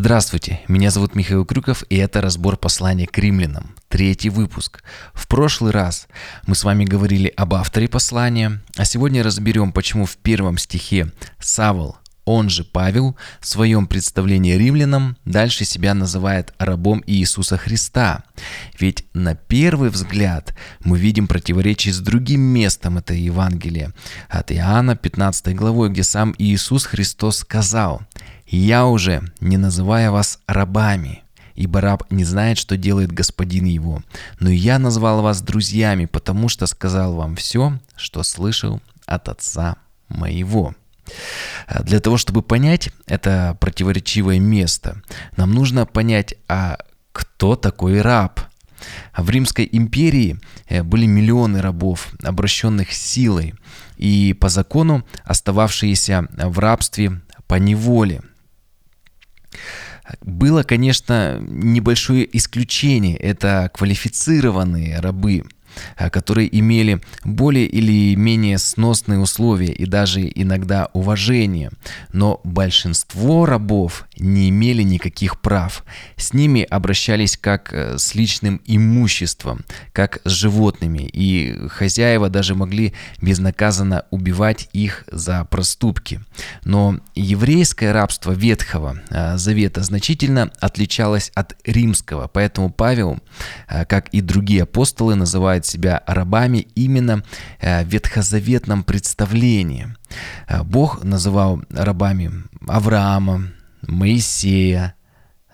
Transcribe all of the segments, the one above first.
Здравствуйте, меня зовут Михаил Крюков, и это разбор послания к римлянам, третий выпуск. В прошлый раз мы с вами говорили об авторе послания, а сегодня разберем, почему в первом стихе Савол, он же Павел, в своем представлении римлянам дальше себя называет рабом Иисуса Христа. Ведь на первый взгляд мы видим противоречие с другим местом этого Евангелия, от Иоанна 15 главой, где сам Иисус Христос сказал «Я уже не называю вас рабами, ибо раб не знает, что делает господин его, но я назвал вас друзьями, потому что сказал вам все, что слышал от Отца моего». А для того, чтобы понять это противоречивое место, нам нужно понять, а кто такой раб? В Римской империи э, были миллионы рабов, обращенных силой, и по закону остававшиеся в рабстве по неволе. Было, конечно, небольшое исключение. Это квалифицированные рабы – которые имели более или менее сносные условия и даже иногда уважение, но большинство рабов не имели никаких прав. С ними обращались как э, с личным имуществом, как с животными, и хозяева даже могли безнаказанно убивать их за проступки. Но еврейское рабство Ветхого э, Завета значительно отличалось от римского, поэтому Павел, как и другие апостолы, называет себя рабами именно э, в ветхозаветном представлении. Э, Бог называл рабами Авраама, Моисея,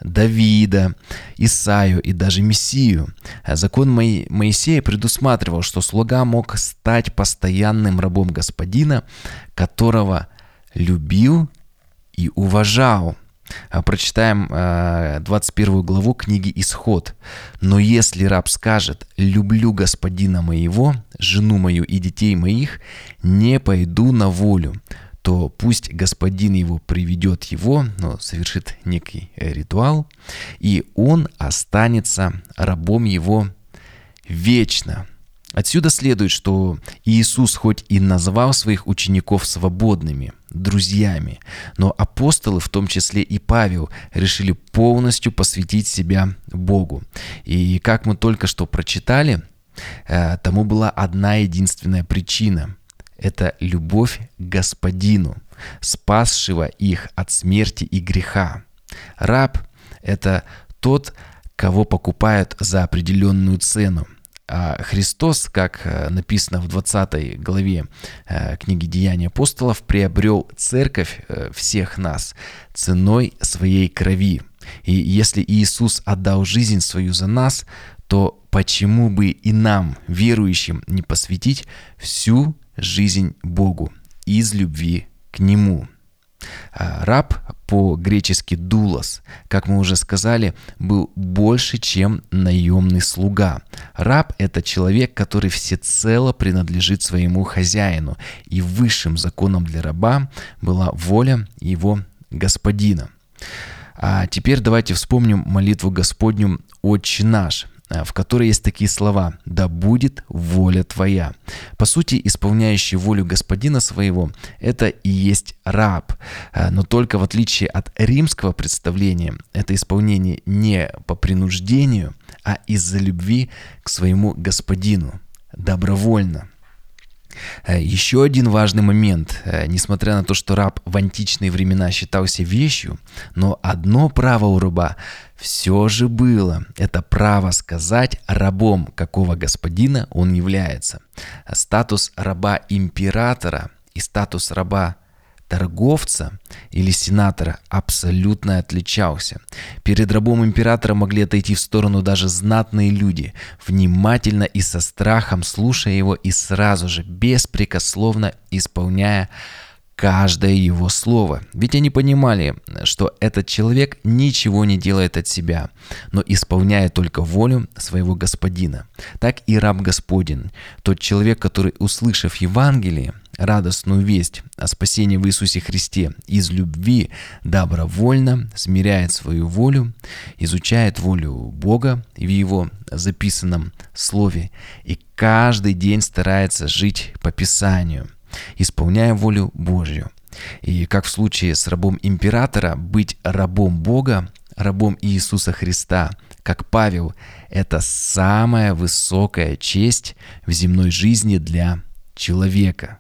Давида, Исаю и даже Мессию. Э, закон Моисея предусматривал, что слуга мог стать постоянным рабом господина, которого любил и уважал – прочитаем 21 а, главу книги «Исход». «Но если раб скажет, люблю господина моего, жену мою и детей моих, не пойду на волю, то пусть господин его приведет его, но совершит некий э, ритуал, и он останется рабом его вечно». Отсюда следует, что Иисус хоть и назвал своих учеников свободными, друзьями, но апостолы, в том числе и Павел, решили полностью посвятить себя Богу. И как мы только что прочитали, э, тому была одна единственная причина. Это любовь к Господину, спасшего их от смерти и греха. Раб – это тот, кого покупают за определенную цену. А Христос, как э, написано в 20 главе э, книги Деяния апостолов, приобрел церковь э, всех нас ценой своей крови. И если Иисус отдал жизнь свою за нас, то почему бы и нам, верующим, не посвятить всю жизнь Богу из любви к Нему? А, раб по-гречески «дулос», как мы уже сказали, был больше, чем наемный слуга. Раб – это человек, который всецело принадлежит своему хозяину, и высшим законом для раба была воля его господина. А теперь давайте вспомним молитву Господню «Отче наш», Э, в которой есть такие слова «Да будет воля твоя». По сути, исполняющий волю господина своего – это и есть раб. Э, но только в отличие от римского представления, это исполнение не по принуждению, а из-за любви к своему господину, добровольно – Э, Еще один важный момент. Э, несмотря на то, что раб в античные времена считался вещью, но одно право у раба все же было. Это право сказать рабом, какого господина он является. Статус раба императора и статус раба торговца или сенатора абсолютно отличался. Перед рабом императора могли отойти в сторону даже знатные люди, внимательно и со страхом слушая его и сразу же беспрекословно исполняя каждое его слово. Ведь они понимали, что этот человек ничего не делает от себя, но исполняет только волю своего господина. Так и раб Господин, тот человек, который, услышав Евангелие, радостную весть о спасении в Иисусе Христе из любви добровольно смиряет свою волю, изучает волю Бога в Его записанном Слове и каждый день старается жить по Писанию, исполняя волю Божью. И как в случае с рабом императора, быть рабом Бога рабом Иисуса Христа, как Павел, это самая высокая честь в земной жизни для человека.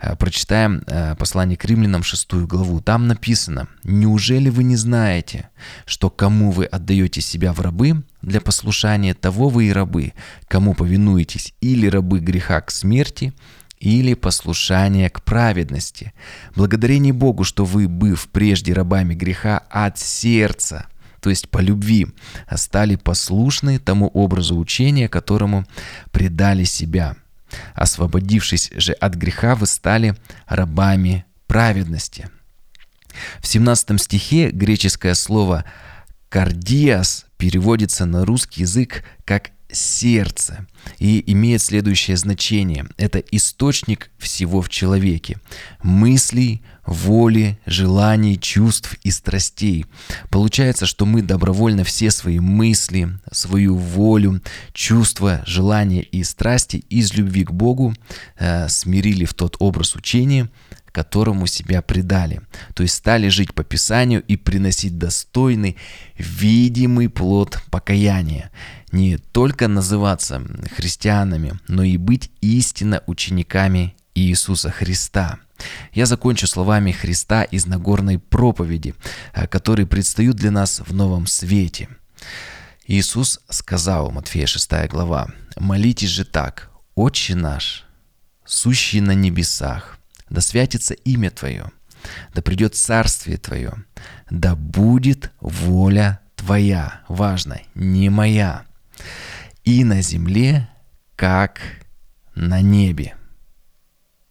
Э, прочитаем э, послание к римлянам 6 главу. Там написано, «Неужели вы не знаете, что кому вы отдаете себя в рабы для послушания, того вы и рабы, кому повинуетесь, или рабы греха к смерти, или послушание к праведности. Благодарение Богу, что вы, быв прежде рабами греха от сердца, то есть по любви, стали послушны тому образу учения, которому предали себя. Освободившись же от греха, вы стали рабами праведности. В 17 стихе греческое слово «кардиас» переводится на русский язык как сердце и имеет следующее значение. Это источник всего в человеке. Мыслей, воли, желаний, чувств и страстей. Получается, что мы добровольно все свои мысли, свою волю, чувства, желания и страсти из любви к Богу э, смирили в тот образ учения, которому себя предали. То есть стали жить по Писанию и приносить достойный, видимый плод покаяния не только называться христианами, но и быть истинно учениками Иисуса Христа. Я закончу словами Христа из Нагорной проповеди, э, которые предстают для нас в новом свете. Иисус сказал, Матфея 6 глава, «Молитесь же так, Отче наш, сущий на небесах, да святится имя Твое, да придет Царствие Твое, да будет воля Твоя, важно, не моя, и на земле, как на небе.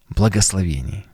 Благословений.